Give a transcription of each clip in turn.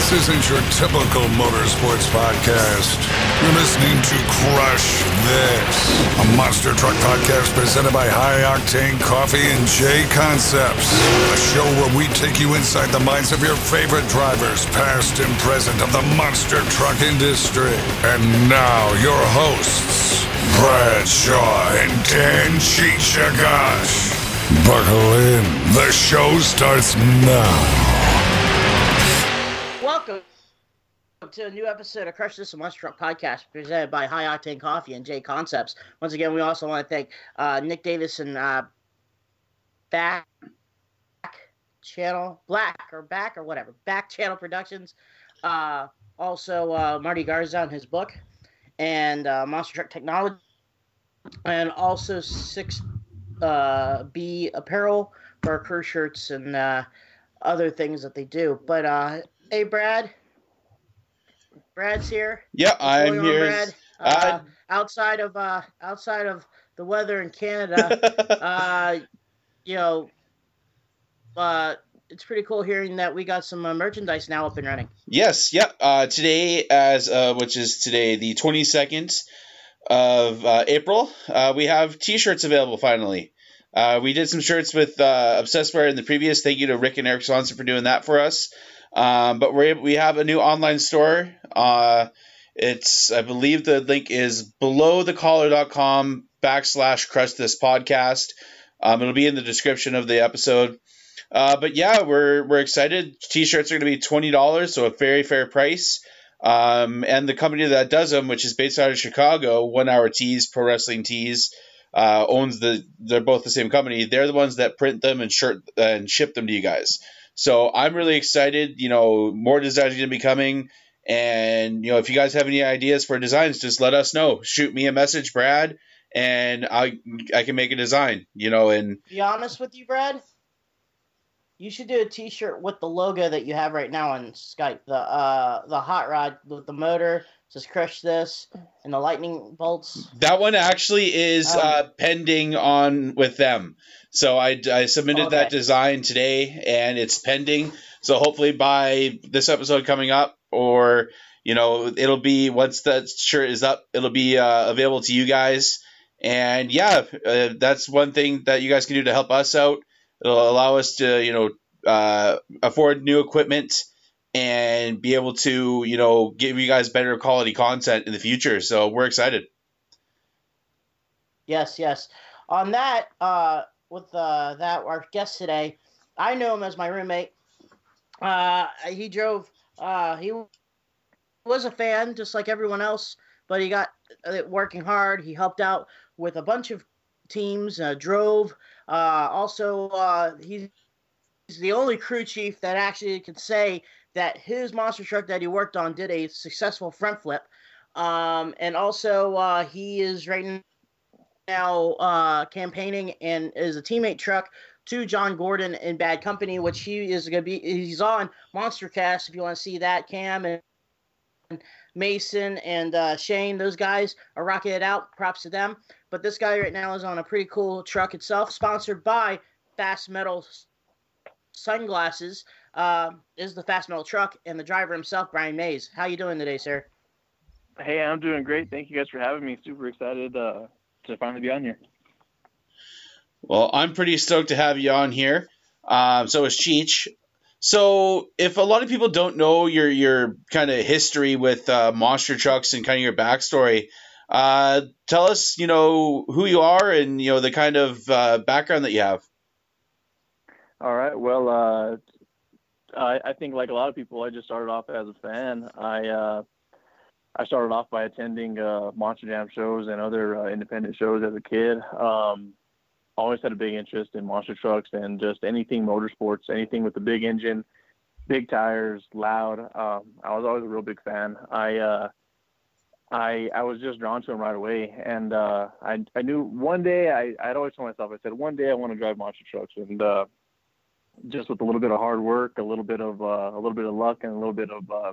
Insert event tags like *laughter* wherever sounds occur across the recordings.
This isn't your typical motorsports podcast. You're listening to Crush This, a monster truck podcast presented by High Octane Coffee and J Concepts. A show where we take you inside the minds of your favorite drivers, past and present, of the monster truck industry. And now, your hosts, Brad Shaw and Dan Chichagash. Buckle in. The show starts now. To a new episode of Crush This Monster Truck Podcast presented by High Octane Coffee and J Concepts. Once again, we also want to thank uh, Nick Davis and uh, Back Channel Black or Back or whatever Back Channel Productions. Uh, also, uh, Marty Garza and his book, and uh, Monster Truck Technology, and also Six uh, B Apparel for crew shirts and other things that they do. But hey, Brad. Brad's here. Yeah, What's I'm here. Brad? Uh, outside of uh, outside of the weather in Canada, *laughs* uh, you know, uh, it's pretty cool hearing that we got some uh, merchandise now up and running. yes, yeah. Uh, today, as uh, which is today, the 22nd of uh, April, uh, we have T-shirts available finally. Uh, we did some shirts with uh, Obsessed Wear in the previous. Thank you to Rick and Eric Swanson for doing that for us. Um, but able, we have a new online store. Uh, it's I believe the link is below thecollar.com backslash crush this podcast. Um, it'll be in the description of the episode. Uh, but yeah, we're we're excited. T-shirts are going to be twenty dollars, so a very fair price. Um, and the company that does them, which is based out of Chicago, One Hour Tees, Pro Wrestling Tees, uh, owns the. They're both the same company. They're the ones that print them and shirt and ship them to you guys. So I'm really excited. You know, more designs are going to be coming. And you know, if you guys have any ideas for designs, just let us know. Shoot me a message, Brad, and I I can make a design. You know, and Be honest with you, Brad. You should do a T-shirt with the logo that you have right now on Skype. The uh, the hot rod with the motor says "Crush This" and the lightning bolts. That one actually is Um, uh, pending on with them. So I, I submitted that design today and it's pending. So hopefully by this episode coming up, or you know, it'll be once that shirt is up, it'll be uh, available to you guys. And yeah, uh, that's one thing that you guys can do to help us out. It'll allow us to you know uh, afford new equipment and be able to you know give you guys better quality content in the future. So we're excited. Yes, yes. On that, uh, with uh, that our guest today, I know him as my roommate. Uh, he drove. Uh, he was a fan, just like everyone else, but he got working hard. He helped out with a bunch of teams. Uh, drove. Uh, also, uh, he's the only crew chief that actually can say that his monster truck that he worked on did a successful front flip. Um, and also, uh, he is right now uh, campaigning and is a teammate truck to John Gordon in Bad Company, which he is going to be. He's on Monster Cast if you want to see that. Cam and Mason and uh, Shane, those guys are rocking it out. Props to them. But this guy right now is on a pretty cool truck itself, sponsored by Fast Metal Sunglasses. Uh, is the Fast Metal truck and the driver himself, Brian Mays. How you doing today, sir? Hey, I'm doing great. Thank you guys for having me. Super excited uh, to finally be on here. Well, I'm pretty stoked to have you on here. Um, so is Cheech. So, if a lot of people don't know your your kind of history with uh, monster trucks and kind of your backstory, uh, tell us, you know, who you are and you know the kind of uh, background that you have. All right. Well, uh, I, I think like a lot of people, I just started off as a fan. I uh, I started off by attending uh, Monster Jam shows and other uh, independent shows as a kid. Um, always had a big interest in monster trucks and just anything motorsports, anything with a big engine, big tires, loud. Um, I was always a real big fan. I uh, I I was just drawn to them right away, and uh, I I knew one day I I'd always told myself I said one day I want to drive monster trucks, and uh, just with a little bit of hard work, a little bit of uh, a little bit of luck, and a little bit of uh,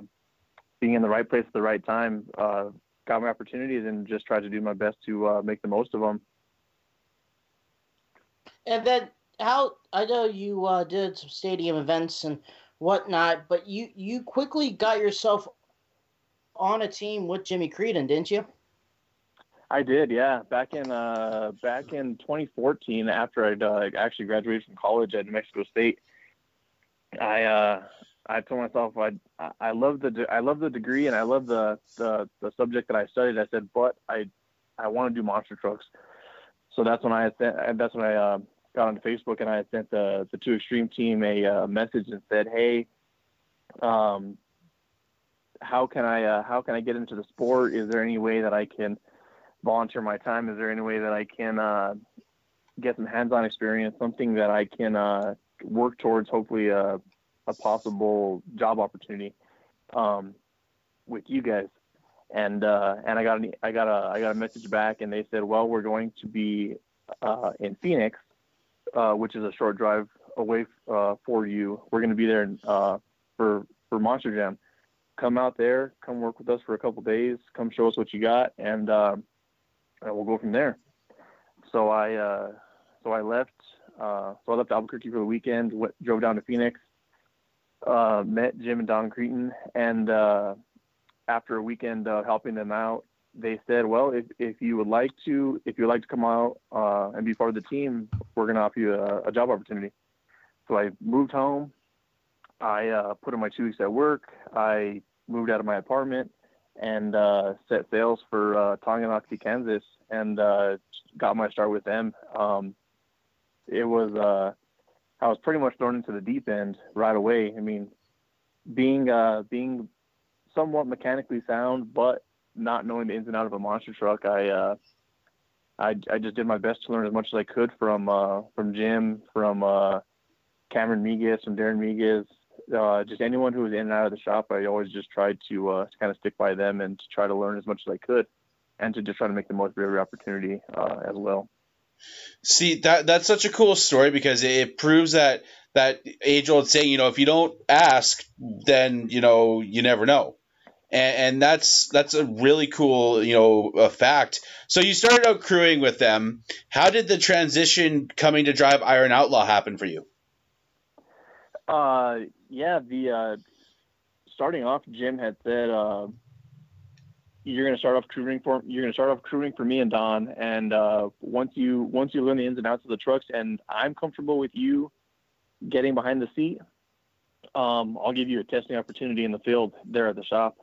being in the right place at the right time, uh, got my opportunities and just tried to do my best to uh, make the most of them. And then how I know you uh, did some stadium events and whatnot. But you you quickly got yourself on a team with Jimmy Creten, didn't you? I did, yeah. Back in uh, back in 2014, after I'd uh, actually graduated from college at New Mexico State, I uh, I told myself I I love the I love the degree and I love the, the the subject that I studied. I said, but I I want to do monster trucks. So that's when I sent, that's when I uh, got onto Facebook and I sent the the two extreme team a uh, message and said, hey, um, how can I uh, how can I get into the sport? Is there any way that I can volunteer my time? Is there any way that I can uh, get some hands-on experience, something that I can uh, work towards, hopefully a, uh, a possible job opportunity um, with you guys. And uh, and I got an, I got a I got a message back, and they said, well, we're going to be uh, in Phoenix, uh, which is a short drive away for you. We're going to be there for for Monster Jam. Come out there, come work with us for a couple days, come show us what you got, and, and we'll go from there. So I uh, so I left uh, so I left Albuquerque for the weekend, went, drove down to Phoenix, uh, met Jim and Don Creten, and uh, after a weekend of helping them out, they said, "Well, if, if you would like to, if you would like to come out uh, and be part of the team, we're going to offer you a, a, job opportunity." So I moved home. I uh, put in my two weeks at work. I moved out of my apartment and uh, set sails for uh, Tonganoxie, Kansas, and uh, got my start with them. Um, it was uh, I was pretty much thrown into the deep end right away. I mean, being uh, being somewhat mechanically sound, but not knowing the ins and outs of a monster truck, I uh, I, I just did my best to learn as much as I could from uh, from Jim, from Cameron Miguez, from Darren Miguez, uh, just anyone who was in and out of the shop. I always just tried to, uh, to kind of stick by them and to try to learn as much as I could, and to just try to make the most of every opportunity uh, as well. See that that's such a cool story because it proves that that age old saying, you know, if you don't ask, then you know you never know, and, and that's that's a really cool you know a fact. So you started out crewing with them. How did the transition coming to drive Iron Outlaw happen for you? Uh, yeah, the uh, starting off, Jim had said. Uh, you're going to start off crewing for you're going to start off crewing for me and Don, and uh, once you once you learn the ins and outs of the trucks, and I'm comfortable with you getting behind the seat, um, I'll give you a testing opportunity in the field there at the shop.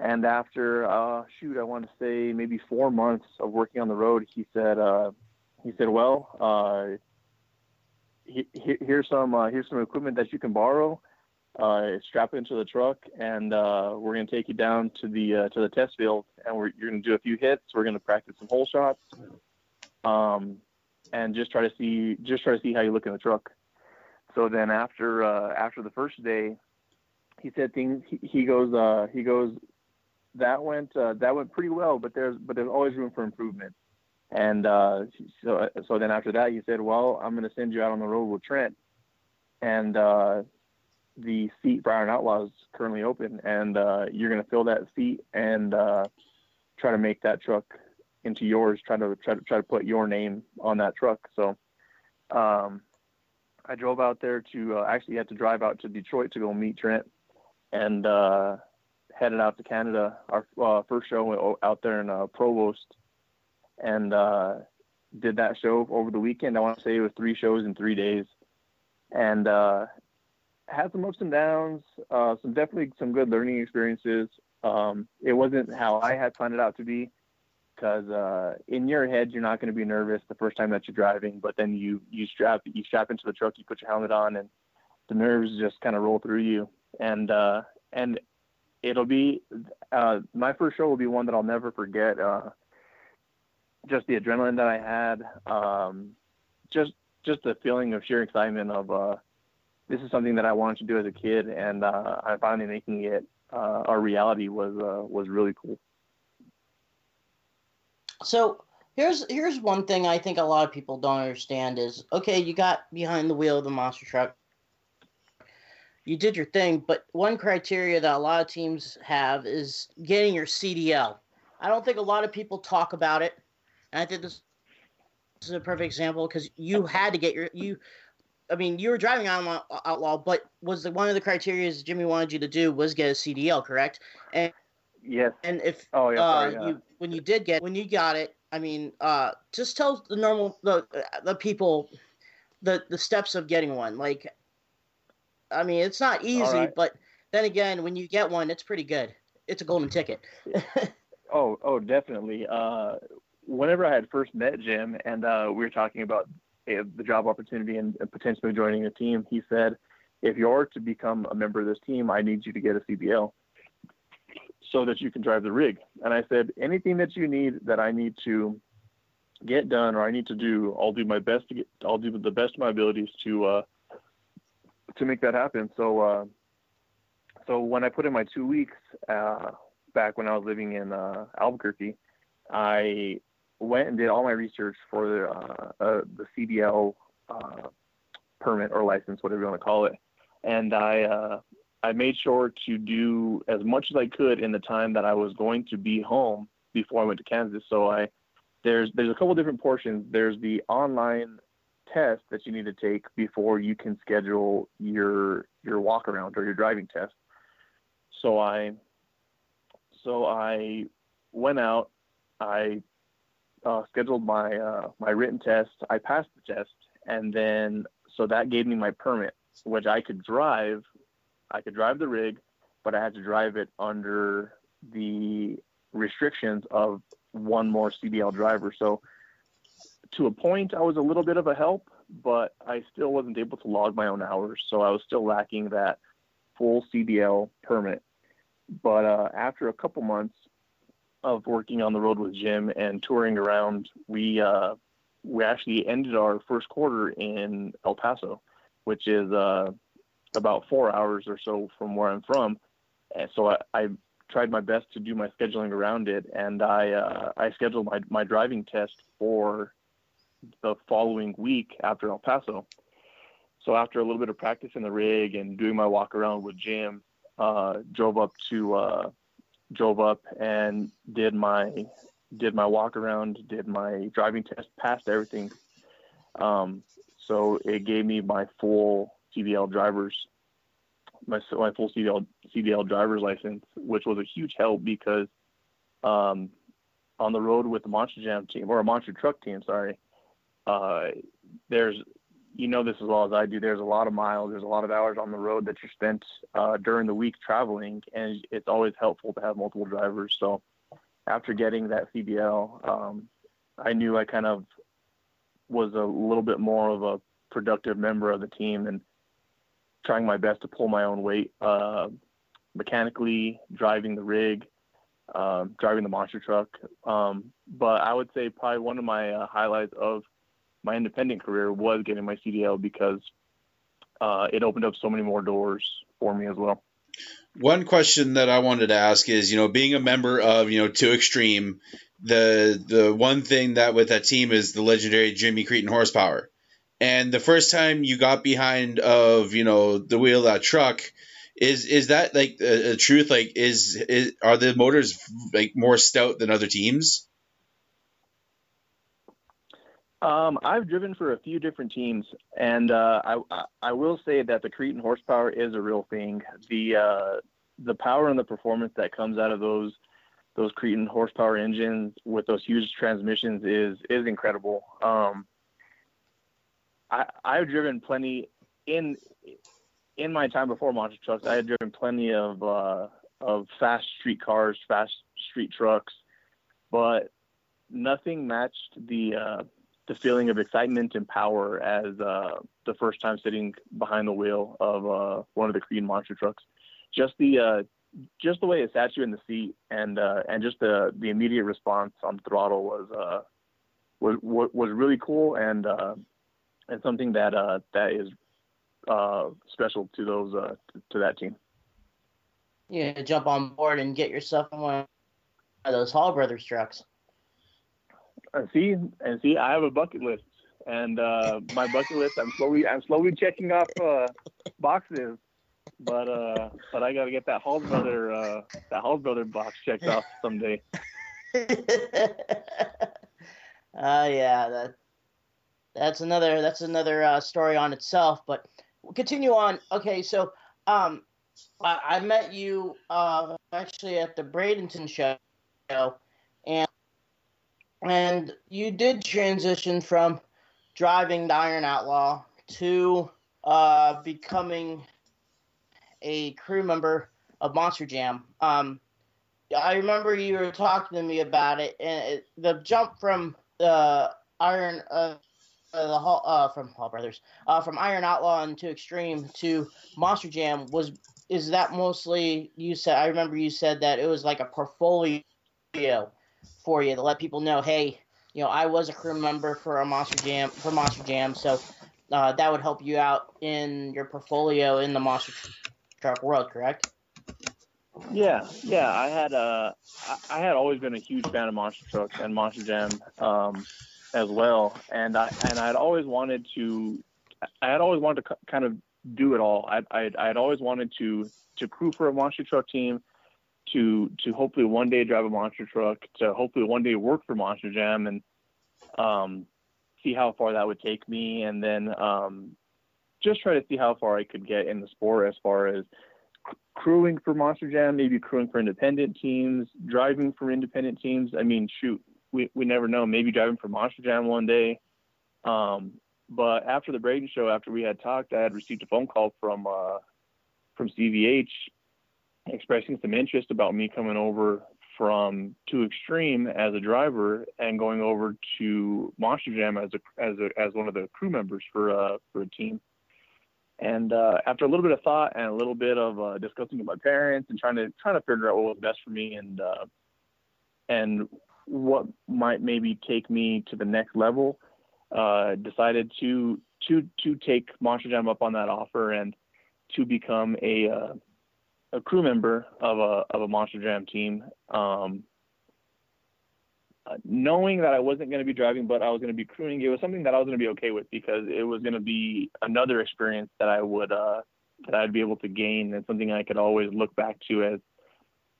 And after uh, shoot, I want to say maybe four months of working on the road, he said uh, he said, well, uh, he, he, here's some uh, here's some equipment that you can borrow uh, strap it into the truck, and uh, we're going to take you down to the uh, to the test field, and we're, you're going to do a few hits. We're going to practice some hole shots, um, and just try to see just try to see how you look in the truck. So then after uh, after the first day, he said things. He, he goes uh, he goes that went that went pretty well, but there's but there's always room for improvement. And uh, so so then after that, he said, well, I'm going to send you out on the road with Trent, and uh, the seat for Iron Outlaw is currently open, and uh, you're going to fill that seat and uh, try to make that truck into yours. Try to try to try to put your name on that truck. So, um, I drove out there to uh, actually had to drive out to Detroit to go meet Trent, and uh, headed out to Canada. Our first show out there in Provost, and did that show over the weekend. I want to say it was three shows in three days, and had some ups and downs, uh, some definitely some good learning experiences. Um, it wasn't how I had planned it out to be, because uh, in your head you're not going to be nervous the first time that you're driving, but then you you strap you strap into the truck, you put your helmet on, and the nerves just kind of roll through you. And uh, and it'll be uh, my first show will be one that I'll never forget. Just the adrenaline that I had, um, just just the feeling of sheer excitement of uh, this is something that I wanted to do as a kid, and uh, I finally making it uh, a reality was uh, was really cool. So here's here's one thing I think a lot of people don't understand is okay, you got behind the wheel of the monster truck, you did your thing, but one criteria that a lot of teams have is getting your CDL. I don't think a lot of people talk about it, I think this, this is a perfect example because you had to get your you I mean, you were driving Outlaw, Outlaw but was the, one of the criteria Jimmy wanted you to do was get a CDL, correct? And yes. And if oh yeah, uh, yeah. you when you did get when you got it, I mean, uh, just tell the normal the the people the the steps of getting one. Like, I mean, it's not easy, right. but then again, when you get one, it's pretty good. It's a golden ticket. *laughs* oh, oh, definitely. Uh, whenever I had first met Jim and uh, we were talking about uh, the job opportunity and potentially joining a team, he said, if you're to become a member of this team, I need you to get a CDL so that you can drive the rig. And I said, anything that you need that I need to get done or I need to do, I'll do my best to get, I'll do the best of my abilities to, uh, to make that happen. So, uh, so when I put in my two weeks, uh, back when I was living in, uh, Albuquerque, I went and did all my research for the, uh, uh, the CDL uh, permit or license, whatever you want to call it, and I uh, I made sure to do as much as I could in the time that I was going to be home before I went to Kansas. So I there's there's a couple different portions. There's the online test that you need to take before you can schedule your your walk around or your driving test. So I so I went out. I uh, scheduled my uh, my written test. I passed the test, and then so that gave me my permit, which I could drive. I could drive the rig, but I had to drive it under the restrictions of one more CDL driver. So to a point, I was a little bit of a help, but I still wasn't able to log my own hours. So I was still lacking that full CDL permit. But uh, after a couple months, of working on the road with Jim and touring around, we uh, we actually ended our first quarter in El Paso, which is uh, about four hours or so from where I'm from. And so I, I tried my best to do my scheduling around it, and I uh, I scheduled my my driving test for the following week after El Paso. So after a little bit of practice in the rig and doing my walk around with Jim, uh, drove up to uh, drove up and did my did my walk around, did my driving test, passed everything. Um, so it gave me my full CDL drivers, my my full CDL CDL driver's license, which was a huge help because um, on the road with the Monster Jam team or a Monster Truck team, sorry, uh, there's you know this as well as I do. There's a lot of miles, there's a lot of hours on the road that you're spent uh, during the week traveling, and it's always helpful to have multiple drivers. So after getting that CDL, um, I knew I kind of was a little bit more of a productive member of the team and trying my best to pull my own weight uh, mechanically, driving the rig, uh, driving the monster truck. Um, but I would say probably one of my uh, highlights of my independent career was getting my CDL because uh, it opened up so many more doors for me as well. One question that I wanted to ask is, you know, being a member of, you know, Two Extreme, the the one thing that with that team is the legendary Jimmy Creten horsepower. And the first time you got behind of, you know, the wheel of that truck, is is that like a, a truth? Like, is, is are the motors like more stout than other teams? Um, I've driven for a few different teams, and uh, I I will say that the Creten horsepower is a real thing. The uh, the power and the performance that comes out of those those Creten horsepower engines with those huge transmissions is is incredible. Um, I I've driven plenty in in my time before monster trucks. I had driven plenty of uh, of fast street cars, fast street trucks, but nothing matched the uh, the feeling of excitement and power as uh, the first time sitting behind the wheel of uh, one of the Creed monster trucks. Just the uh, just the way it sat you in the seat and uh, and just the the immediate response on throttle was uh, was was really cool and uh, and something that uh, that is uh, special to those uh, to that team. Yeah, jump on board and get yourself in one of those Hall Brothers trucks. And see, and see, I have a bucket list, and uh, my bucket list, I'm slowly, I'm slowly checking off uh, boxes, but uh, but I got to get that Hall Brother, uh, that Hall Brother box checked off someday. *laughs* Oh uh, yeah, that that's another that's another uh, story on itself. But we'll continue on. Okay, so um, I, I met you uh, actually at the Bradenton show, and and you did transition from driving the Iron Outlaw to uh, becoming a crew member of Monster Jam. Um, I remember you were talking to me about it, and it, the jump from the Iron uh, uh, the Hall, uh, from Hall Brothers, uh, from Iron Outlaw into Extreme to Monster Jam was is that mostly you said? I remember you said that it was like a portfolio for you to let people know, hey, you know, I was a crew member for a Monster Jam for Monster Jam, so uh, that would help you out in your portfolio in the Monster Truck world, correct? Yeah, yeah. I had uh, I had always been a huge fan of Monster Trucks and Monster Jam um, as well, and I and I had always wanted to, I had always wanted to kind of do it all. I I I'd always wanted to to crew for a monster truck team, to to hopefully one day drive a monster truck, to hopefully one day work for Monster Jam, and um, see how far that would take me, and then um, just try to see how far I could get in the sport as far as crewing for Monster Jam, maybe crewing for independent teams, driving for independent teams. I mean, shoot, we, we never know. Maybe driving for Monster Jam one day. Um, but after the Braden show, after we had talked, I had received a phone call from uh, from CVH expressing some interest about me coming over from Two Extreme as a driver and going over to Monster Jam as a as a as one of the crew members for uh for a team. And uh, after a little bit of thought and a little bit of uh, discussing with my parents and trying to trying to figure out what was best for me and uh, and what might maybe take me to the next level, uh, decided to to to take Monster Jam up on that offer and to become a uh, a crew member of a of a Monster Jam team. Um, knowing that I wasn't going to be driving, but I was going to be crewing, it was something that I was going to be okay with because it was going to be another experience that I would uh, that I'd be able to gain and something I could always look back to as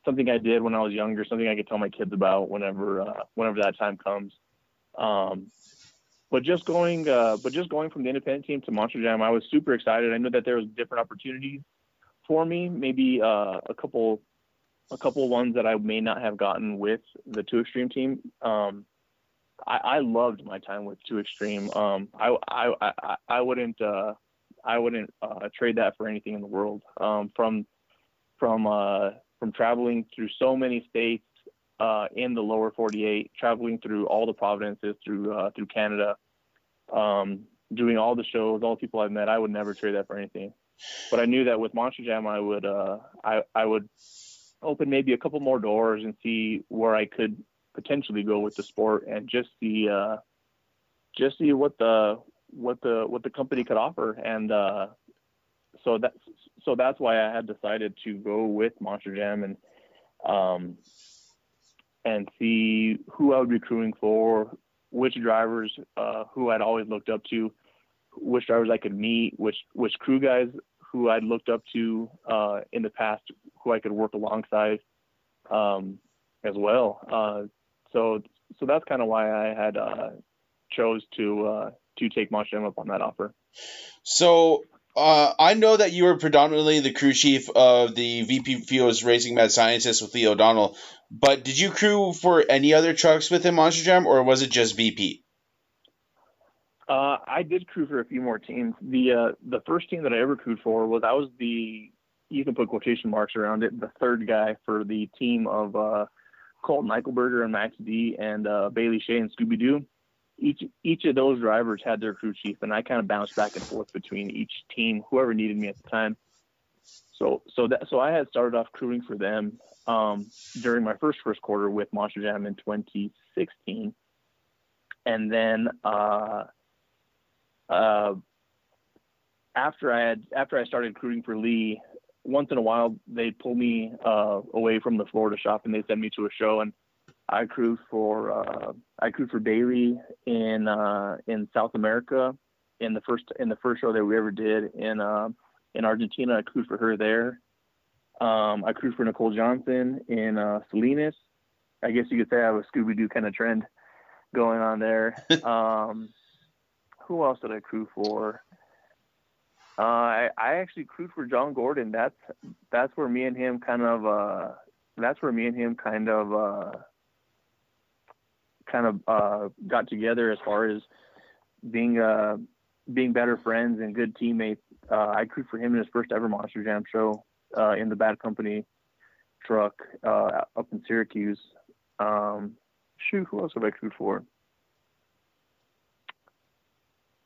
something I did when I was younger, something I could tell my kids about whenever uh, whenever that time comes. Um, but just going, uh, but just going from the independent team to Monster Jam, I was super excited. I knew that there was different opportunities for me, maybe uh, a couple, a couple ones that I may not have gotten with the Two Extreme team. Um, I, I, loved my time with Two Extreme. Um, I, I, I, I, wouldn't, uh, I wouldn't uh, trade that for anything in the world. Um, from, from, uh, from traveling through so many states uh, in the lower 48, traveling through all the provinces through uh, through Canada, um, doing all the shows, all the people I've met. I would never trade that for anything. But I knew that with Monster Jam, I would uh, I I would open maybe a couple more doors and see where I could potentially go with the sport and just see uh, just see what the what the what the company could offer. And uh, so that's so that's why I had decided to go with Monster Jam and um, and see who I would be crewing for, which drivers uh, who I'd always looked up to, which drivers I could meet, which which crew guys who I'd looked up to uh, in the past, who I could work alongside um, as well. Uh, so so that's kind of why I had uh, chose to uh, to take Monster Jam up on that offer. So uh, I know that you were predominantly the crew chief of the VP Fuels Racing Mad Scientist with Lee O'Donnell, but did you crew for any other trucks within Monster Jam, or was it just VP? Uh, I did crew for a few more teams. The uh, the first team that I ever crewed for was I was the you can put quotation marks around it the third guy for the team of uh, Colton Eichelberger and Max D and uh, Bailey Shea and Scooby Doo each each of those drivers had their crew chief, and I kind of bounced back and forth between each team, whoever needed me at the time. So so that so I had started off crewing for them um, during my first first quarter with Monster Jam in 2016, and then uh, uh, after I had after I started crewing for Lee, once in a while they'd pull me uh, away from the Florida shop and they'd send me to a show and I crewed for uh, I crewed for Bailey in uh, in South America in the first in the first show that we ever did in uh, in Argentina. I crewed for her there. Um, I crewed for Nicole Johnson in uh, Salinas. I guess you could say I have a Scooby Doo kind of trend going on there. *laughs* um, who else did I crew for? Uh, I, I actually crewed for John Gordon. That's that's where me and him kind of uh, that's where me and him kind of uh, kind of uh, got together as far as being uh, being better friends and good teammates. Uh, I crewed for him in his first ever Monster Jam show uh, in the Bad Company truck uh, up in Syracuse. Um, shoot, who else have I crewed for?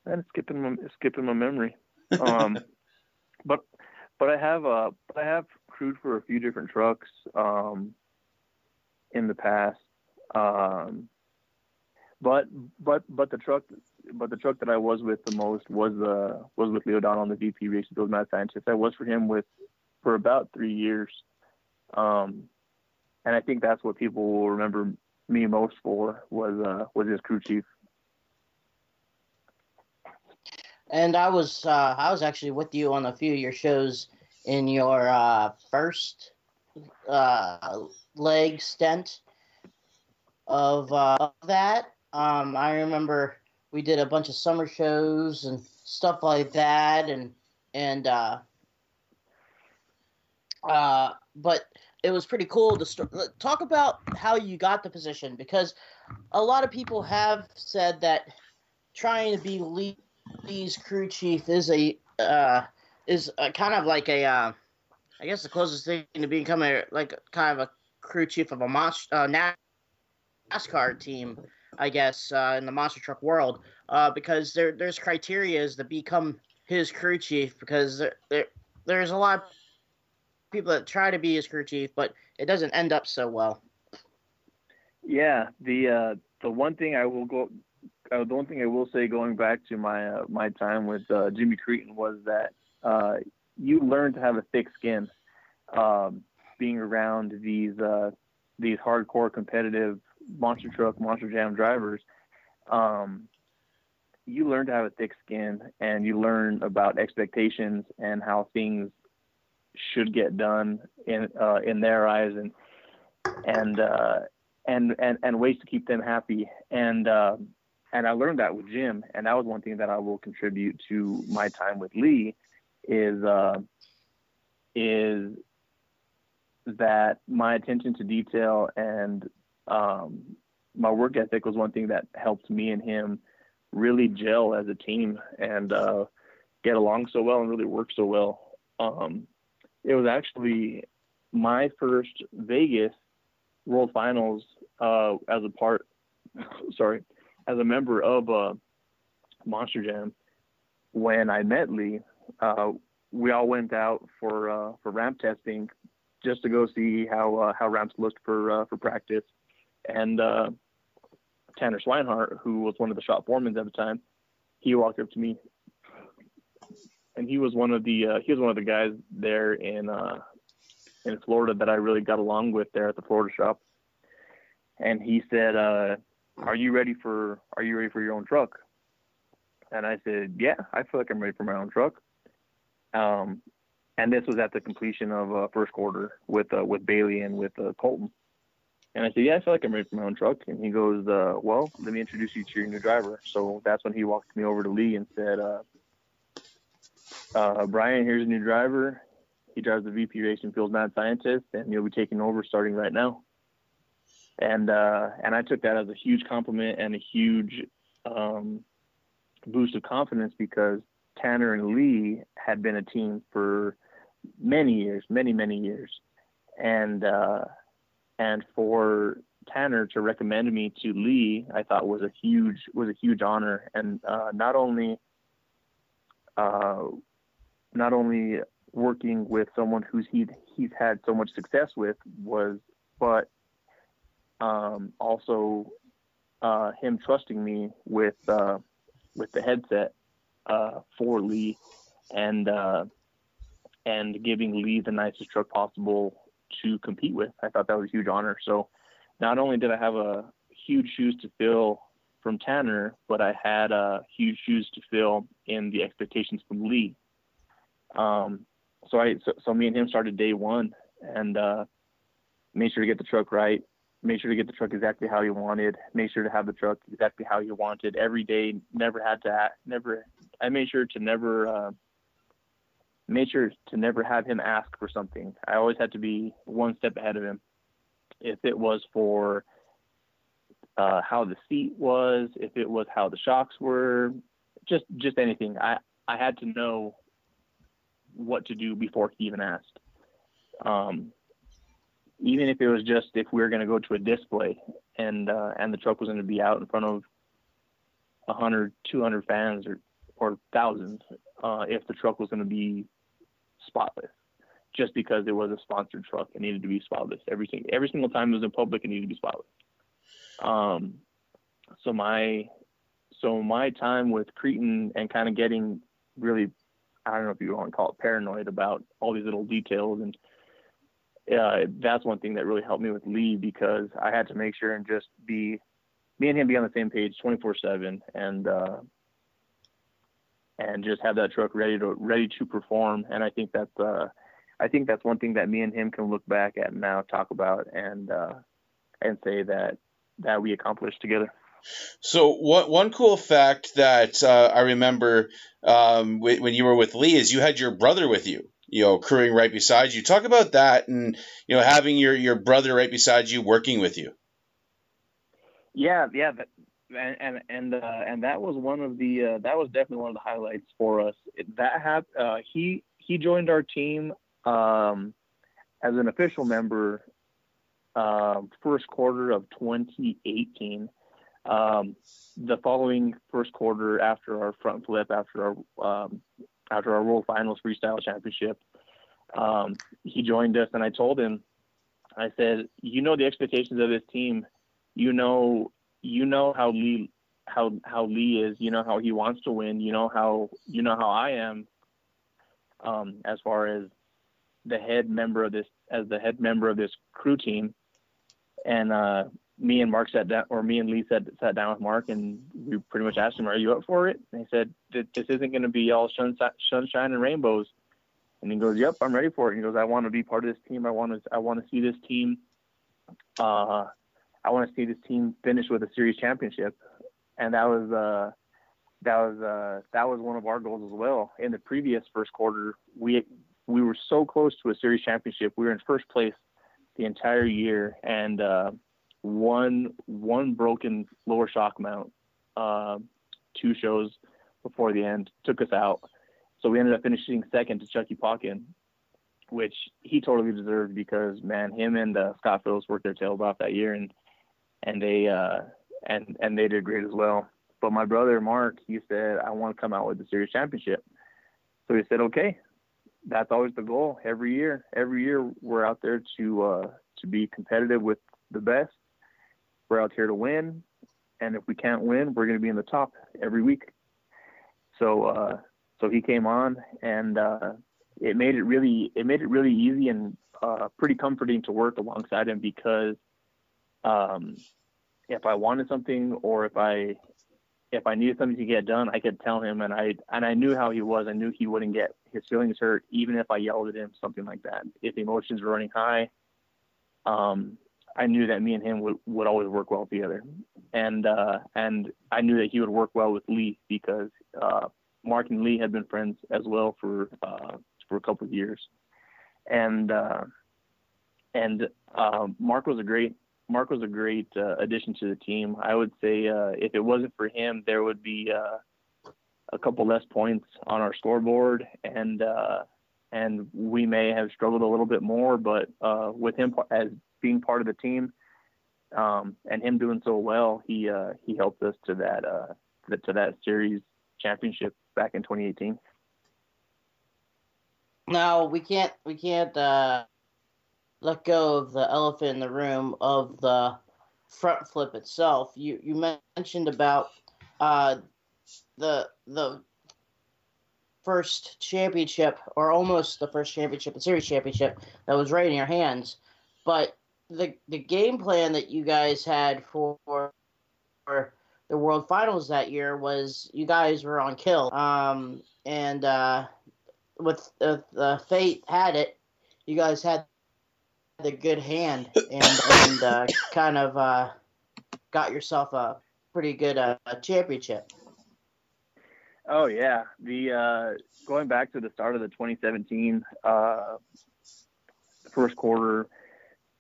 And it's skipping my skipping my memory. Um, *laughs* but but I have uh I have crewed for a few different trucks um, in the past. Um, but but but the truck but the truck that I was with the most was uh was with Leo Don on the VP Racing Fuels Mad Scientist. I was for him with for about three years. Um, and I think that's what people will remember me most for was uh was his crew chief. And I was uh, I was actually with you on a few of your shows in your uh, first uh, leg stint of uh, that. Um, I remember we did a bunch of summer shows and stuff like that, and and uh, uh, but it was pretty cool to st- talk about how you got the position because a lot of people have said that trying to be Lee's crew chief is a uh, is a, kind of like a uh, I guess the closest thing to becoming like kind of a crew chief of a monster uh, NASCAR team, I guess, uh, in the monster truck world, uh, because there there's criterias to become his crew chief because there, there there's a lot of people that try to be his crew chief, but it doesn't end up so well. Yeah, the uh, the one thing I will go, uh, the one thing I will say going back to my uh, my time with uh, Jimmy Creten was that uh, you learn to have a thick skin, um, being around these uh, these hardcore competitive monster truck, monster jam drivers. Um, you learn to have a thick skin, and you learn about expectations and how things should get done in uh, in their eyes, and and and and and ways to keep them happy. And and I learned that with Jim, and that was one thing that I will contribute to my time with Lee is uh, is that my attention to detail and um, my work ethic was one thing that helped me and him really gel as a team and uh, get along so well and really work so well. Um, it was actually my first Vegas World Finals uh, as a part, *laughs* sorry, as a member of uh, Monster Jam. When I met Lee, uh, we all went out for uh, for ramp testing just to go see how uh, how ramps looked for uh, for practice. And uh, Tanner Swinehart, who was one of the shop foremen at the time, he walked up to me, and he was one of the uh, he was one of the guys there in in Florida that I really got along with there at the Florida shop. And he said, "Are you ready for Are you ready for your own truck?" And I said, "Yeah, I feel like I'm ready for my own truck." Um, and this was at the completion of uh, first quarter with uh, with Bailey and with uh, Colton. And I said, "Yeah, I feel like I'm ready for my own truck." And he goes, uh, "Well, let me introduce you to your new driver." So that's when he walked me over to Lee and said, uh, uh, "Brian, here's a new driver. He drives the VP Racing Fuels Mad Scientist, and you'll be taking over starting right now." And uh, and I took that as a huge compliment and a huge um, boost of confidence because Tanner and Lee had been a team for many years, many many years, and uh, and for Tanner to recommend me to Lee, I thought was a huge was a huge honor, and uh, not only uh, not only working with someone who's he he's had so much success with was, but um, also uh, him trusting me with uh, with the headset uh, for Lee, and uh, and giving Lee the nicest truck possible to compete with. I thought that was a huge honor. So not only did I have a huge shoes to fill from Tanner, but I had uh, huge shoes to fill in the expectations from Lee. Um, so I so, so, me and him started day one and uh, made sure to get the truck right. Made sure to get the truck exactly how you wanted, made sure to have the truck exactly how you wanted every day. Never had to never. I made sure to never. Uh, made sure to never have him ask for something. I always had to be one step ahead of him. If it was for uh, how the seat was, if it was how the shocks were, just just anything. I I had to know what to do before he even asked. Um, even if it was just if we were going to go to a display and uh, and the truck was going to be out in front of 100, 200 fans or or thousands, uh, if the truck was going to be spotless, just because it was a sponsored truck, it needed to be spotless. Every every single time it was in public, it needed to be spotless. Um, so my so my time with Creten and kind of getting really, I don't know if you want to call it paranoid about all these little details and uh, that's one thing that really helped me with Lee because I had to make sure and just be me and him be on the same page 24 seven and, uh, and just have that truck ready to, ready to perform. And I think that's, uh, I think that's one thing that me and him can look back at now, talk about and, uh, and say that, that we accomplished together. So one one cool fact that uh, I remember um, when you were with Lee is you had your brother with you you know, crewing right beside you. Talk about that and, you know, having your, your brother right beside you working with you. Yeah, yeah. That, and, and, and, uh, and that was one of the, uh, that was definitely one of the highlights for us. That hap- uh, he, he joined our team, um, as an official member, uh, first quarter of 2018. Um, the following first quarter after our front flip, after our um, after our World Finals Freestyle Championship. Um, he joined us, and I told him, I said, "You know the expectations of this team. You know, you know how Lee, how how Lee is. You know how he wants to win. You know how you know how I am. Um, as far as the head member of this, as the head member of this crew team, and uh, me and Mark sat down, or me and Lee sat sat down with Mark, and we pretty much asked him, "Are you up for it?" And he said, "This isn't going to be all sunshine and rainbows." And he goes, "Yep, I'm ready for it." And he goes, "I want to be part of this team. I want to I want to see this team. Uh, I want to see this team finish with a series championship." And that was uh, that was uh, that was one of our goals as well. In the previous first quarter, we we were so close to a series championship. We were in first place the entire year, and uh, one one broken lower shock mount, uh, two shows before the end took us out. So we ended up finishing second to Chucky Pauken, which he totally deserved because man, him and uh, Scott Phillips worked their tails off that year, and and they uh, and and they did great as well. But my brother Mark, he said, I want to come out with the series championship. So he said, okay, that's always the goal every year. Every year we're out there to uh, to be competitive with the best we're out here to win, and if we can't win, we're going to be in the top every week. So, uh, so he came on, and uh, it made it really, it made it really easy and uh, pretty comforting to work alongside him because um, if I wanted something or if I if I needed something to get done, I could tell him, and I and I knew how he was. I knew he wouldn't get his feelings hurt, even if I yelled at him, something like that. If emotions were running high, um, I knew that me and him would, would always work well together, and uh, and I knew that he would work well with Lee because uh, Mark and Lee had been friends as well for uh, for a couple of years, and uh, and uh, Mark was a great Mark was a great uh, addition to the team. I would say if it wasn't for him, there would be a couple less points on our scoreboard, and and we may have struggled a little bit more. But uh, with him as being part of the team um, and him doing so well, he uh, he helped us to that uh, to that series championship back in 2018. Now we can't we can't uh, let go of the elephant in the room of the front flip itself. You you mentioned about uh, the the first championship or almost the first championship, the series championship that was right in your hands, but the the game plan that you guys had for, for the World Finals that year was you guys were on kill. Um, and uh, with the, the fate had it, you guys had the good hand and and uh, *laughs* kind of uh, got yourself a pretty good uh, championship. Oh yeah, the uh, going back to the start of the 2017 uh, first quarter,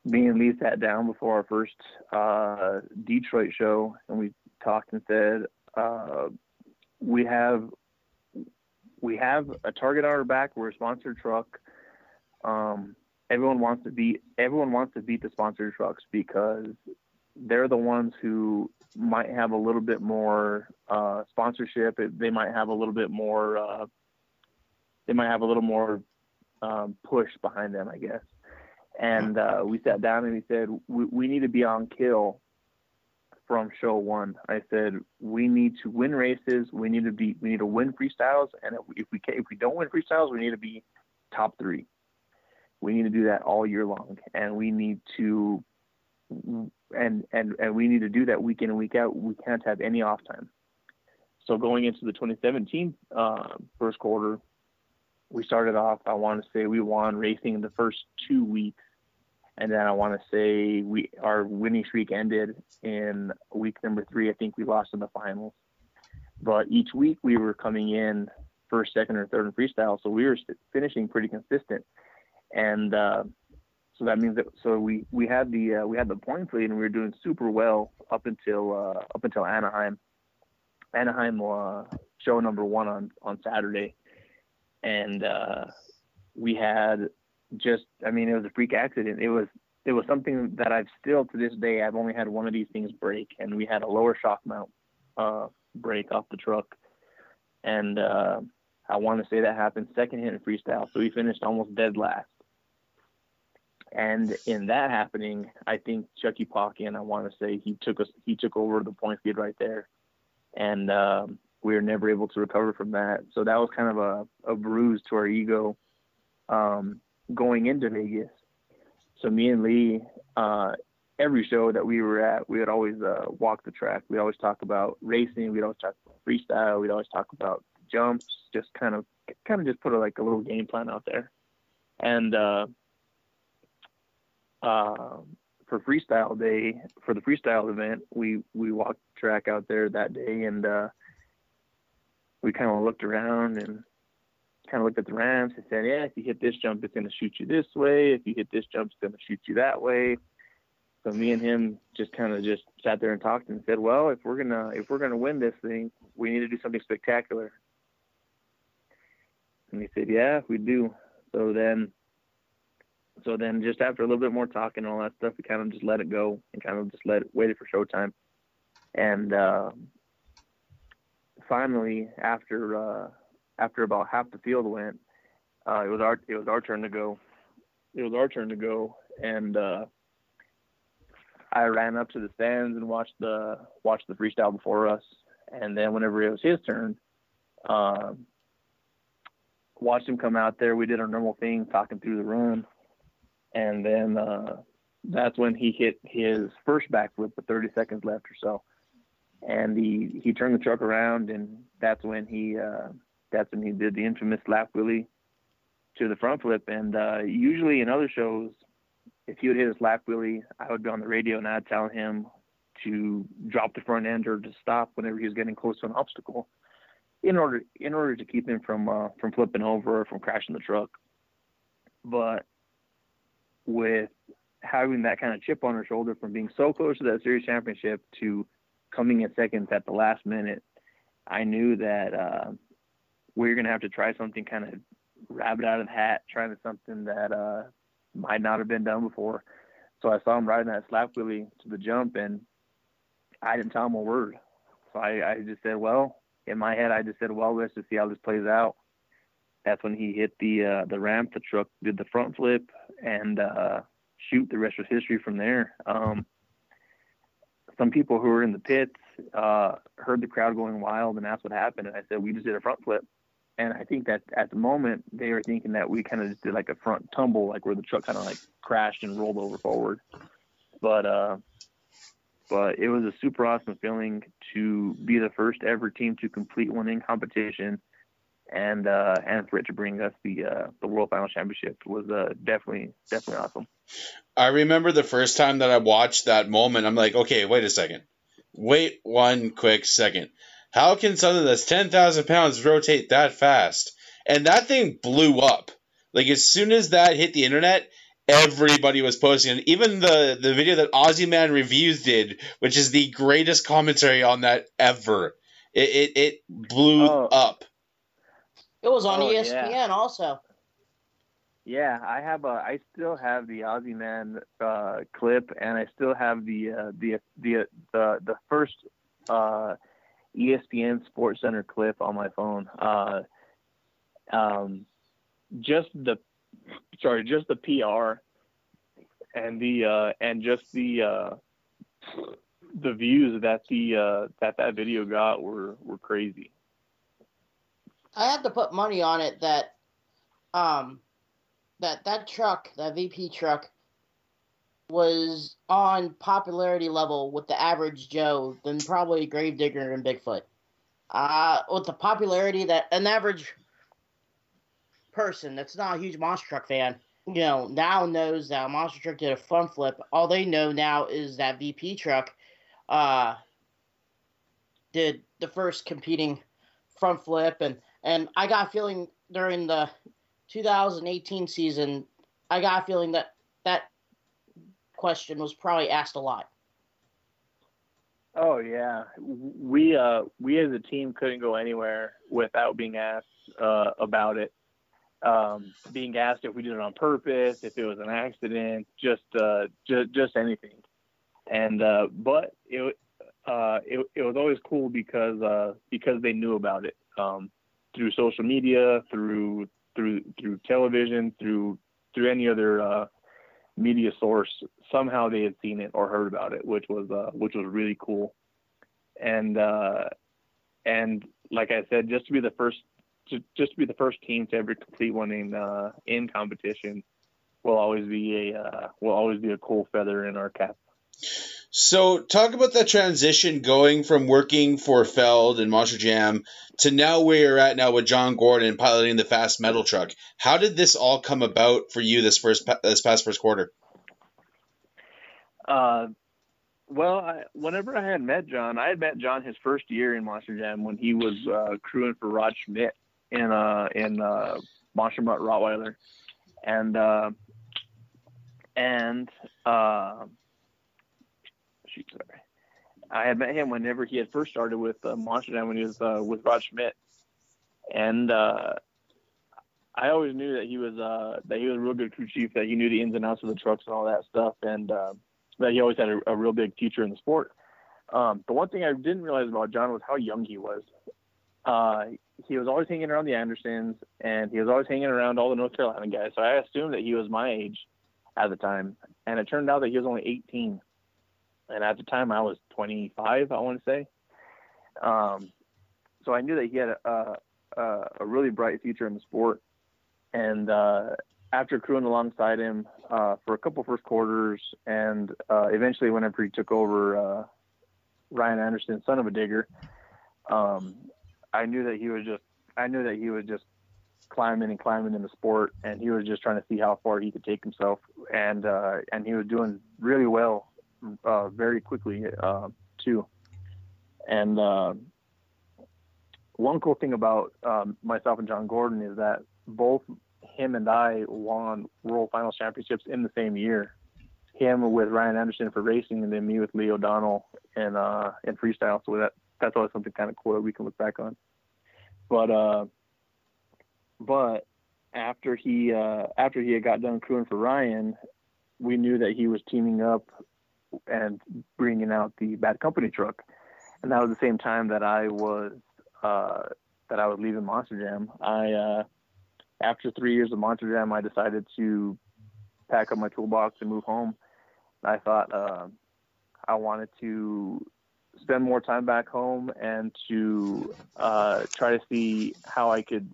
me and Lee sat down before our first uh, Detroit show, and we talked and said uh, we have we have a target on our back. We're a sponsored truck. Um, everyone wants to beat everyone wants to beat the sponsored trucks because they're the ones who might have a little bit more uh, sponsorship. They might have a little bit more. Uh, they might have a little more um, push behind them, I guess. And uh, we sat down and we said we, we need to be on kill from show one. I said we need to win races. We need to be. We need to win freestyles. And if we can, if we don't win freestyles, we need to be top three. We need to do that all year long, and we need to and and and we need to do that week in and week out. We can't have any off time. So going into the 2017 uh, first quarter, we started off. I want to say we won racing in the first two weeks, and then I want to say we our winning streak ended in week number three. I think we lost in the finals, but each week we were coming in first, second, or third in freestyle, so we were finishing pretty consistent. And uh, so that means that so we we had the uh, we had the points lead and we were doing super well up until uh, up until Anaheim. Anaheim uh, show number one on on Saturday, and uh, we had just I mean it was a freak accident. It was it was something that I've still to this day I've only had one of these things break, and we had a lower shock mount uh, break off the truck, and uh, I want to say that happened second hit in freestyle, so we finished almost dead last. And in that happening, I think Chucky Pockin, I want to say he took us, he took over the point feed right there, and um, we were never able to recover from that. So that was kind of a, a bruise to our ego um, going into Vegas. So me and Lee, uh, every show that we were at, we would always uh, walk the track. We always talk about racing. We'd always talk about freestyle. We'd always talk about jumps. Just kind of, kind of just put a, like a little game plan out there. And uh, uh, for freestyle day for the freestyle event, we we walked the track out there that day, and uh, we kind of looked around and kind of looked at the ramps and said, "Yeah, if you hit this jump, it's going to shoot you this way. If you hit this jump, it's going to shoot you that way." So me and him just kind of just sat there and talked and said, "Well, if we're gonna if we're gonna win this thing, we need to do something spectacular." And he said, "Yeah, we do." So then so then just after a little bit more talking and all that stuff, we kind of just let it go and kind of just let it waited for showtime. And uh, finally, after uh, after about half the field went, uh, it was our it was our turn to go. It was our turn to go, and uh, I ran up to the stands and watched the watched the freestyle before us. And then whenever it was his turn, uh, watched him come out there. We did our normal thing, talking through the run and then uh, that's when he hit his first backflip with 30 seconds left or so, and he he turned the truck around, and that's when he uh, that's when he did the infamous lap wheelie to the front flip. And uh, usually in other shows, if he would hit his lap wheelie, I would be on the radio and I'd tell him to drop the front end or to stop whenever he was getting close to an obstacle, in order in order to keep him from uh, from flipping over or from crashing the truck. But with having that kind of chip on her shoulder from being so close to that series championship to coming in seconds at the last minute, I knew that uh, we were going to have to try something kind of rabbit out of the hat, trying something that uh, might not have been done before. So I saw him riding that slap wheelie to the jump, and I didn't tell him a word. So I, I just said, well, in my head, I just said, well, let's just see how this plays out that's when he hit the uh, the ramp. The truck did the front flip and uh, shoot. The rest was history from there. Um, some people who were in the pits uh, heard the crowd going wild, and that's what happened. And I said, we just did a front flip. And I think that at the moment they were thinking that we kind of just did like a front tumble, like where the truck kind of like crashed and rolled over forward. But uh, but it was a super awesome feeling to be the first ever team to complete one in competition and uh, and for it to bring us the uh, the World Final Championship was uh, definitely definitely awesome. I remember the first time that I watched that moment. I'm like, okay, wait a second, wait one quick second. How can something that's ten thousand pounds rotate that fast? And that thing blew up. Like as soon as that hit the internet, everybody was posting it. Even the the video that Aussie Man reviews did, which is the greatest commentary on that ever. It it, it blew Oh. up. It was on Oh, ESPN yeah. also. Yeah, I have a. I still have the Aussie Man uh, clip, and I still have the uh, the the the the first uh, ESPN Sports Center clip on my phone. Uh, um, just the sorry, just the PR and the uh, and just the uh, the views that the uh, that that video got were were crazy. I had to put money on it that um that that truck, that VP truck was on popularity level with the average Joe than probably Gravedigger and Bigfoot. Uh with the popularity that an average person that's not a huge monster truck fan, you know, now knows that monster truck did a front flip. All they know now is that VP truck uh did the first competing front flip and and I got a feeling during the 2018 season, I got a feeling that that question was probably asked a lot. Oh yeah, we uh we as a team couldn't go anywhere without being asked uh, about it. Um, being asked if we did it on purpose, if it was an accident, just uh just just anything. And uh, but it uh it, it was always cool because uh because they knew about it um through social media, through through through television, through through any other uh media source somehow they had seen it or heard about it which was uh which was really cool. And uh and like i said just to be the first to, just to be the first team to ever complete one in uh in competition will always be a uh, will always be a cool feather in our cap So, talk about that transition going from working for Feld and Monster Jam to now where you're at now with John Gordon piloting the fast metal truck. How did this all come about for you this first this past first quarter? Uh, well, I, whenever I had met John, I had met John his first year in Monster Jam when he was uh, crewing for Rod Schmidt in uh, in uh, Monster Mutt Rottweiler, and uh, and uh, I had met him whenever he had first started with uh, Monster Jam when he was uh, with Rod Schmidt, and uh, I always knew that he was uh, that he was a real good crew chief, that he knew the ins and outs of the trucks and all that stuff, and uh, that he always had a, a real big future in the sport. Um, the one thing I didn't realize about John was how young he was. Uh, he was always hanging around the Andersons, and he was always hanging around all the North Carolina guys. So I assumed that he was my age at the time, and it turned out that he was only 18. And at the time, I was 25, I want to say. Um, so I knew that he had a, a, a really bright future in the sport. And uh, after crewing alongside him uh, for a couple first quarters, and uh, eventually whenever he took over uh, Ryan Anderson, son of a digger, um, I knew that he was just I knew that he was just climbing and climbing in the sport, and he was just trying to see how far he could take himself, and uh, and he was doing really well, uh, very quickly uh, too. And uh, one cool thing about um, myself and John Gordon is that both him and I won World Finals championships in the same year. Him with Ryan Anderson for racing, and then me with Lee O'Donnell in uh, in freestyle. So that that's always something kind of cool that we can look back on. But uh, but after he uh, after he had got done crewing for Ryan, we knew that he was teaming up and bringing out the Bad Company truck, and that was the same time that I was uh, that I was leaving Monster Jam. I uh, after three years of Monster Jam, I decided to pack up my toolbox and move home. I thought uh, I wanted to spend more time back home and to uh, try to see how I could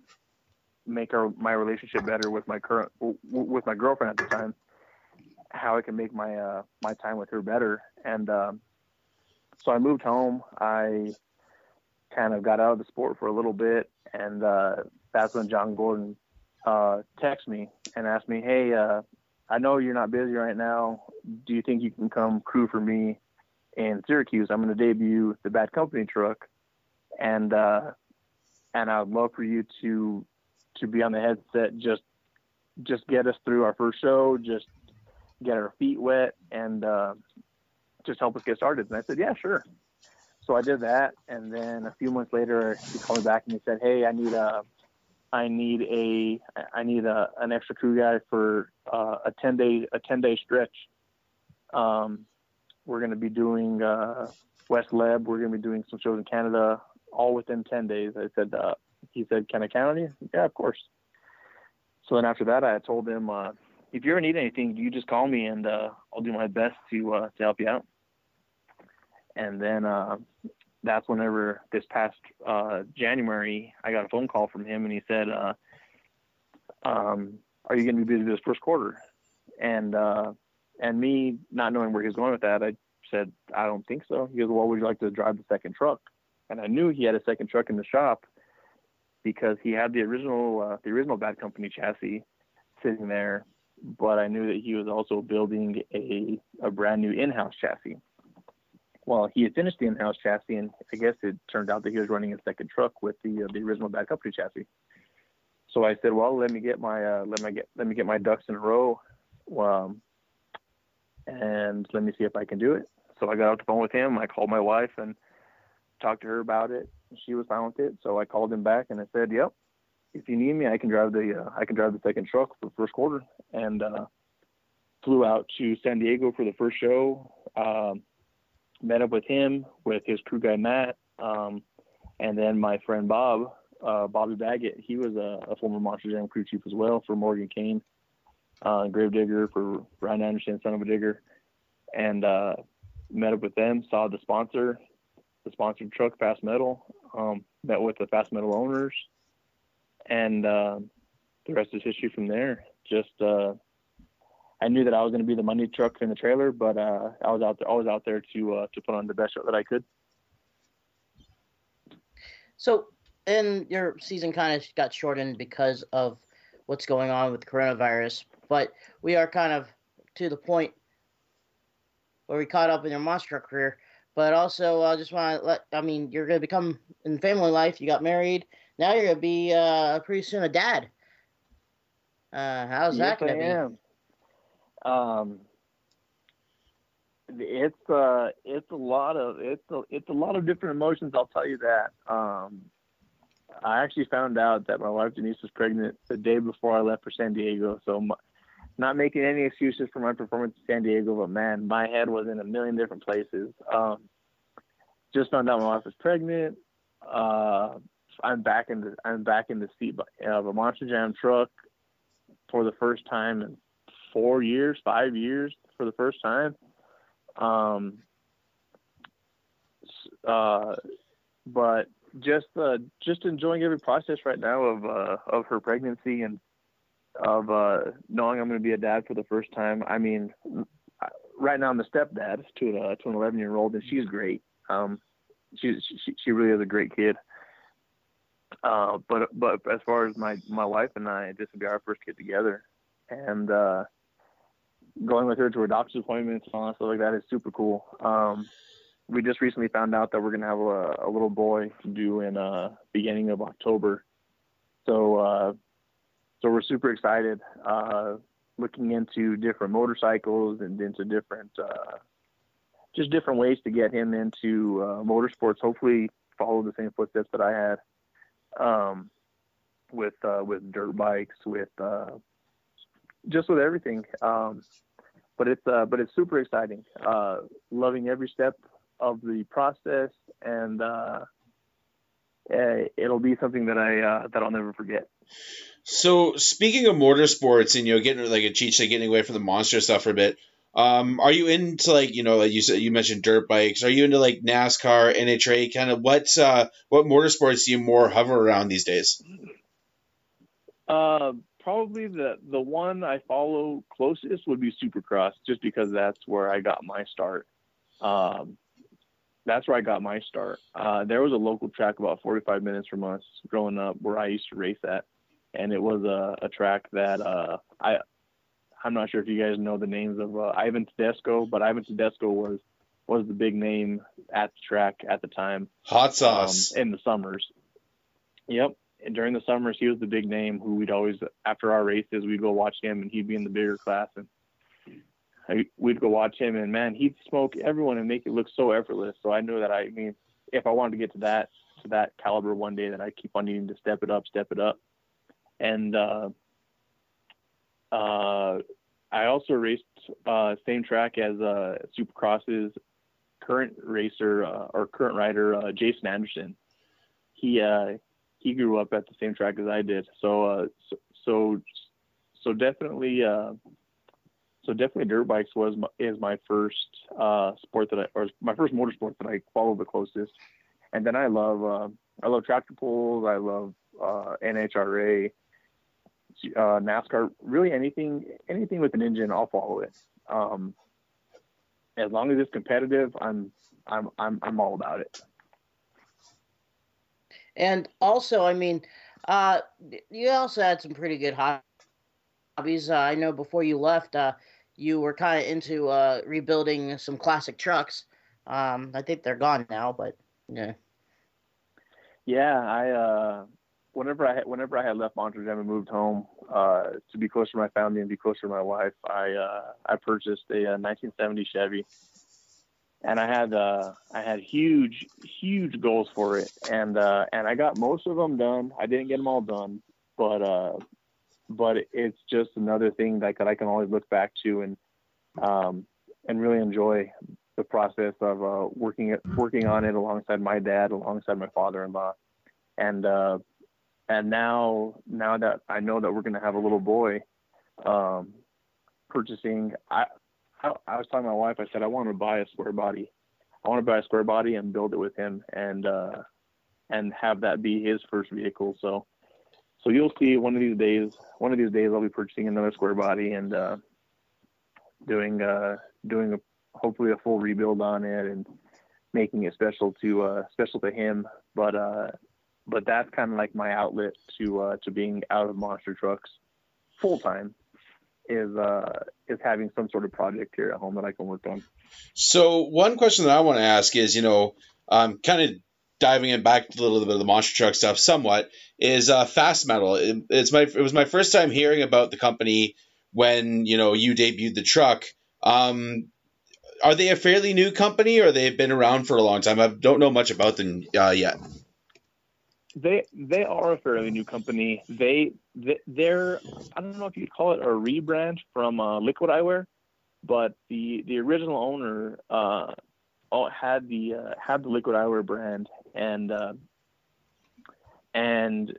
make our my relationship better with my current with my girlfriend at the time. How I can make my uh, my time with her better, and um, so I moved home. I kind of got out of the sport for a little bit, and uh, that's when John Gordon uh, texted me and asked me, "Hey, uh, I know you're not busy right now. Do you think you can come crew for me in Syracuse? I'm going to debut the Bad Company truck, and uh, and I'd love for you to to be on the headset. Just just get us through our first show. Just get our feet wet and uh, just help us get started. And I said, yeah, sure. So I did that, and then a few months later, he called me back and he said, hey, I need a I need a I need a an extra crew guy for uh, a ten day a ten day stretch. Um, we're going to be doing uh, West Leb. We're going to be doing some shows in Canada, all within ten days. I said, uh, he said, can I count on you? Yeah, of course. So then after that, I told him, uh, if you ever need anything, you just call me and uh, I'll do my best to uh, to help you out. And then uh, that's whenever this past uh, January, I got a phone call from him, and he said, uh, um, "Are you going to be busy this first quarter?" And uh, and me not knowing where he was going with that, I said, "I don't think so." He goes, "Well, would you like to drive the second truck?" And I knew he had a second truck in the shop because he had the original the original Bad Company chassis sitting there, but I knew that he was also building a a brand new in-house chassis well, he had finished the in-house chassis, and I guess it turned out that he was running a second truck with the uh, the original Bad Company chassis. So I said, well, let me get my uh, let me get let me get my ducks in a row, um, and let me see if I can do it. So I got off the phone with him. I called my wife and talked to her about it. She was fine with it. So I called him back and I said, yep, if you need me, I can drive the uh, I can drive the second truck for first quarter. And uh, flew out to San Diego for the first show. Um, met up with him, with his crew guy Matt, um, and then my friend Bob, uh, Bobby Baggett. He was a, a, former Monster Jam crew chief as well for Morgan Kane, uh, Gravedigger for Ryan Anderson, Son of a Digger, and uh, met up with them. Saw the sponsor, the sponsored truck, Fast Metal. Um, met with the Fast Metal owners, and uh, the rest is history from there. Just uh, I knew that I was going to be the money truck in the trailer, but uh, I was out there. I was out there to uh, to put on the best show that I could. So, and your season kind of got shortened because of what's going on with coronavirus, but we are kind of to the point where we caught up in your monster career. But also, I just want to let I mean, you're going to become in family life. You got married. Now you're going to be uh, pretty soon a dad. Uh, how's yes, that going to be? Am um, it's uh, it's a lot of it's a, it's a lot of different emotions. I'll tell you that. Um, I actually found out that my wife Denise was pregnant the day before I left for San Diego. So, my, not making any excuses for my performance in San Diego, but man, my head was in a million different places. Um, just found out my wife was pregnant. Uh, I'm back in the I'm back in the seat of a Monster Jam truck for the first time in four years, five years for the first time. Um, uh, but just uh, just enjoying every process right now of uh, of her pregnancy and of uh, knowing I'm going to be a dad for the first time. I mean, right now I'm the stepdad to a, to an 11 year old, and she's great. Um, she, she she really is a great kid. Uh, but but as far as my my wife and I, this will be our first kid together, and uh, going with her to her doctor's appointments and all that stuff like that is super cool. Um, we just recently found out that we're gonna have a, a little boy due in uh, beginning of October. So uh, so we're super excited. Uh, looking into different motorcycles and into different uh, just different ways to get him into uh, motorsports. Hopefully, follow the same footsteps that I had um, with uh, with dirt bikes, with just with everything. Um, but it's uh, but it's super exciting. Uh, loving every step of the process, and uh, eh, it'll be something that I uh, that I'll never forget. So speaking of motorsports, and you know, getting like a cheat getting away from the monster stuff for a bit. Um, are you into like you know like you said you mentioned dirt bikes? Are you into like NASCAR, NHRA? Kind of what uh, what motorsports do you more hover around these days? Uh, probably the the one I follow closest would be Supercross, just because that's where I got my start. Um, that's where I got my start. Uh, there was a local track about 45 minutes from us growing up where I used to race at, and it was a, a track that uh, I I'm not sure if you guys know the names of uh, Ivan Tedesco, but Ivan Tedesco was was the big name at the track at the time. Hot sauce um, in the summers. Yep, and during the summers he was the big name who we'd always after our races we'd go watch him and he'd be in the bigger class and we'd go watch him and man he'd smoke everyone and make it look so effortless. So I knew that I, I mean if I wanted to get to that to that caliber one day that I keep on needing to step it up, step it up, and. uh uh, I also raced uh, same track as uh, Supercross's current racer uh, or current rider uh, Jason Anderson. He uh, he grew up at the same track as I did, so uh, so, so so definitely so definitely dirt bikes was my, is my first sport that I or my first motorsport that I followed the closest, and then I love I love tractor pulls, I love NHRA, uh, NASCAR, really anything anything with an engine, I'll follow it. Um, as long as it's competitive, I'm I'm I'm I'm all about it. And also, I mean, uh, you also had some pretty good hobbies. Uh, I know before you left, uh, you were kind of into uh, rebuilding some classic trucks. Um, I think they're gone now, but yeah. Yeah, I uh, whenever I whenever I had left Montreux and moved home uh, to be closer to my family and be closer to my wife, I uh, I purchased a, a, 1970 Chevy, and I had uh, I had huge huge goals for it, and uh, and I got most of them done. I didn't get them all done, but uh, but it's just another thing that, that I can always look back to and um, and really enjoy the process of uh, working it working on it alongside my dad, alongside my father-in-law, and uh, and now now that I know that we're going to have a little boy, um, purchasing I, I, I was telling my wife I said I want to buy a square body, I want to buy a square body and build it with him and uh, and have that be his first vehicle. So so you'll see one of these days one of these days I'll be purchasing another square body and uh, doing uh, doing a hopefully a full rebuild on it and making it special to uh, special to him. But uh, but that's kind of like my outlet to uh, to being out of monster trucks full time is uh, is having some sort of project here at home that I can work on. So one question that I want to ask is, you know, um, kind of diving in back to a little bit of the monster truck stuff, somewhat is uh, Fast Metal. It, it's my it was my first time hearing about the company when you know you debuted the truck. Um, are they a fairly new company, or they've been around for a long time? I don't know much about them uh, yet they they are a fairly new company. They, they are I don't know if you'd call it a rebrand from uh, Liquid Eyewear, but the the original owner uh, had the uh, had the Liquid Eyewear brand and uh, and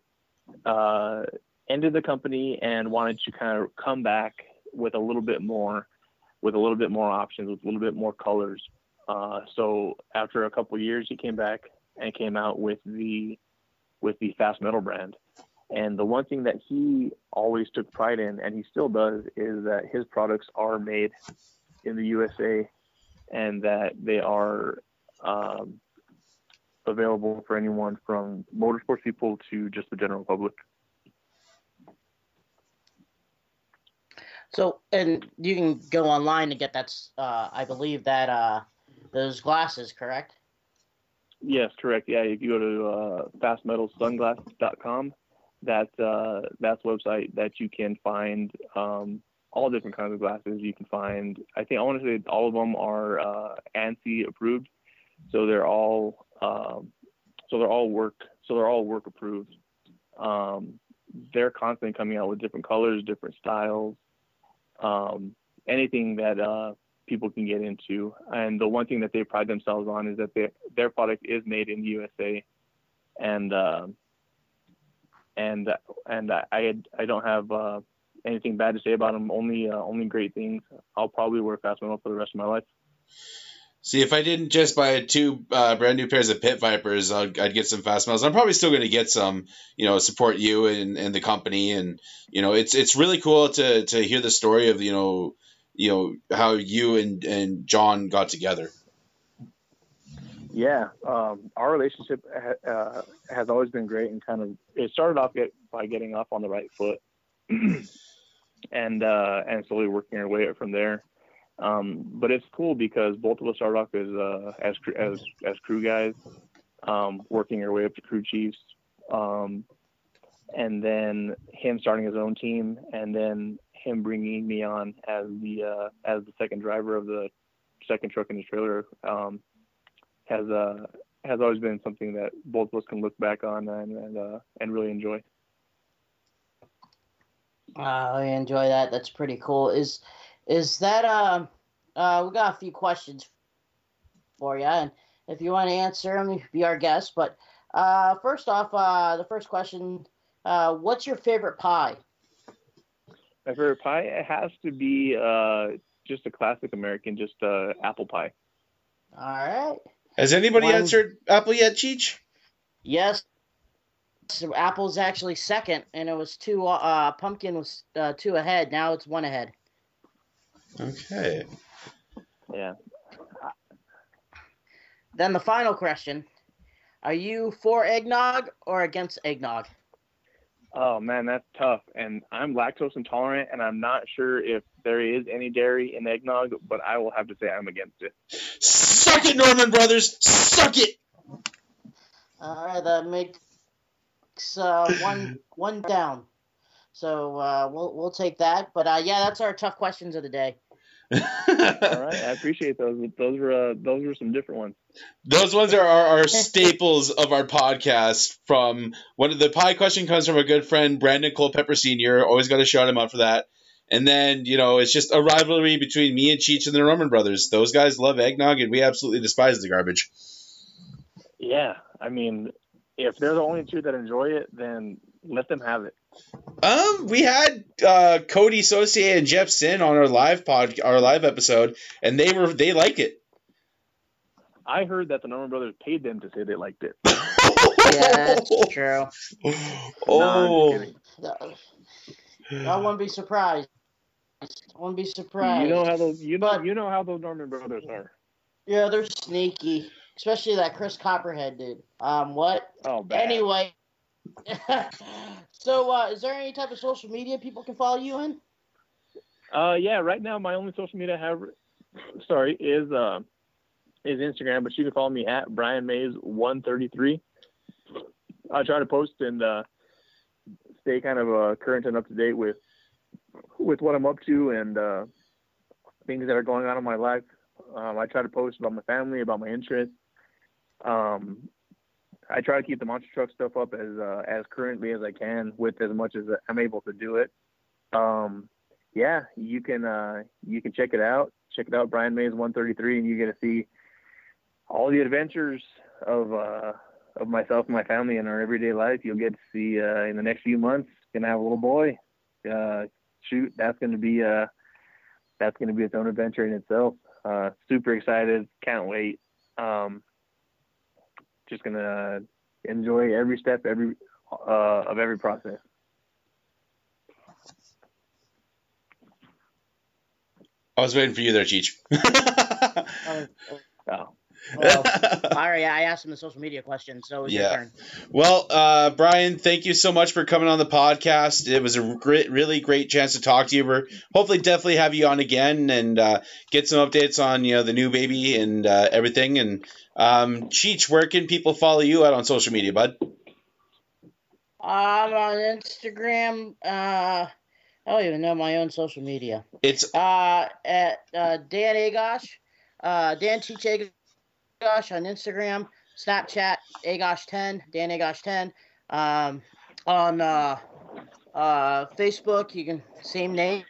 uh, ended the company and wanted to kind of come back with a little bit more with a little bit more options with a little bit more colors. Uh, so after a couple years, he came back and came out with the with the fast metal brand. And the one thing that he always took pride in, and he still does, is that his products are made in the USA and that they are um, available for anyone from motorsports people to just the general public. So, and you can go online to get that. Uh, I believe that uh, those glasses, correct? Yes, correct. Yeah, if you go to uh, fastmetalsunglasses.com, that's uh, that's website that you can find um, all different kinds of glasses. You can find, I think I want to say all of them are uh, ANSI approved, so they're all um, so they're all work so they're all work approved. Um, they're constantly coming out with different colors, different styles, um, anything that uh, people can get into. And the one thing that they pride themselves on is that their their product is made in the USA, and uh, and and I I don't have uh, anything bad to say about them. Only uh, only great things. I'll probably wear fast metal for the rest of my life. See, if I didn't just buy two uh, brand new pairs of Pit Vipers, I'd, I'd get some fast metals. I'm probably still going to get some, you know, support you and, and the company, and you know, it's it's really cool to to hear the story of you know you know how you and and John got together. Yeah, um, our relationship uh, has always been great, and kind of it started off get, by getting off on the right foot. *clears throat* and uh, and slowly working our way up from there. Um, but it's cool because both of us started off as uh, as as as crew guys, um, working our way up to crew chiefs, um, and then him starting his own team, and then him bringing me on as the uh, as the second driver of the second truck in the trailer um, has uh, has always been something that both of us can look back on and and, uh, and really enjoy. I enjoy that. That's pretty cool. Is is that um uh we got a few questions for you, and if you want to answer them, be our guest. But uh, first off, uh, the first question: uh, What's your favorite pie? My favorite pie it has to be uh, just a classic American, just uh, apple pie. All right. Has anybody One- answered Apple yet, Cheech? Yes. So apple's actually second, and it was two. Uh, pumpkin was uh, two ahead. Now it's one ahead. Okay. Yeah. Then the final question: Are you for eggnog or against eggnog? Oh man, that's tough. And I'm lactose intolerant, and I'm not sure if there is any dairy in eggnog, but I will have to say I'm against it. Suck it, Norman Brothers! Suck it! All right, that makes uh, one one down. So uh, we'll we'll take that. But uh, yeah, that's our tough questions of the day. All right, *laughs* I appreciate those. Those were uh, those were some different ones. Those ones are our, our staples of our podcast. From one of the pie question comes from a good friend, Brandon Culpepper Sr. Always got to shout him out for that. And then, you know, it's just a rivalry between me and Cheech and the Norman brothers. Those guys love eggnog, and we absolutely despise the garbage. Yeah, I mean, if they're the only two that enjoy it, then let them have it. Um, we had uh, Cody Saucier and Jeff Sin on our live pod, our live episode, and they were they like it. I heard that the Norman Brothers paid them to say they liked it. Yeah, that's *laughs* true. No, I'm Oh, just kidding. I wouldn't be surprised. I wouldn't be surprised. You know how those you know you know how those Norman Brothers are. yeah, they're sneaky, especially that Chris Copperhead dude. Um, what? Oh, bad. Anyway, *laughs* so uh, is there any type of social media people can follow you in? Uh, yeah. Right now, my only social media I have, sorry, is uh, is Instagram. But you can follow me at Brian Mays one thirty three. I try to post and uh, stay kind of uh, current and up to date with with what I'm up to and uh, things that are going on in my life. Um, I try to post about my family, about my interests. Um, I try to keep the monster truck stuff up as uh, as currently as I can with as much as I'm able to do it. Um, yeah, you can uh, you can check it out. Check it out, Brian Mays 133, and you get to see all the adventures of uh, of myself and my family in our everyday life. You'll get to see uh, in the next few months. Gonna have a little boy. Uh, shoot, that's gonna be uh, that's gonna be its own adventure in itself. Uh, super excited, can't wait. Um, just gonna enjoy every step, every uh, of every process. I was waiting for you there, Cheech. *laughs* Oh. Well, *laughs* Larry, I asked him the social media question, so it's Yeah. your turn. Well, uh, Brian, thank you so much for coming on the podcast. It was a great, really great chance to talk to you. We're hopefully definitely have you on again and uh, get some updates on you know the new baby and uh, everything. And um, Cheech, where can people follow you out on social media, bud? I'm on Instagram. Uh, I don't even know my own social media. It's Uh, at uh, Dan Agosh, uh, Dan Teach Agosh on Instagram, Snapchat Agosh10, Dan Agosh10. Um, on uh, uh, Facebook, you can same name,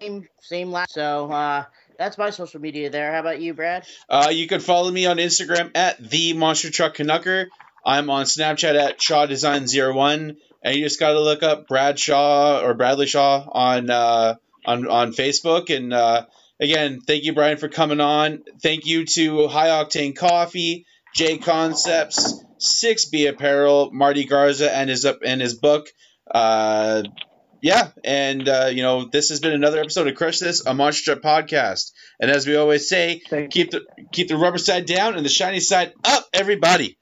same same last. So uh, that's my social media there. How about you, Brad? uh, you can follow me on Instagram at the Monster Truck Canucker. I'm on Snapchat at Shaw Design 01 and you just got to look up Brad Shaw or Bradley Shaw on uh, on on Facebook. And uh, again, thank you, Brian, for coming on. Thank you to High Octane Coffee, J Concepts, Six B Apparel, Marty Garza, and his up and his book. Uh, yeah, and uh, you know this has been another episode of Crush This, a Monster podcast. And as we always say, Thank keep the keep the rubber side down and the shiny side up, everybody.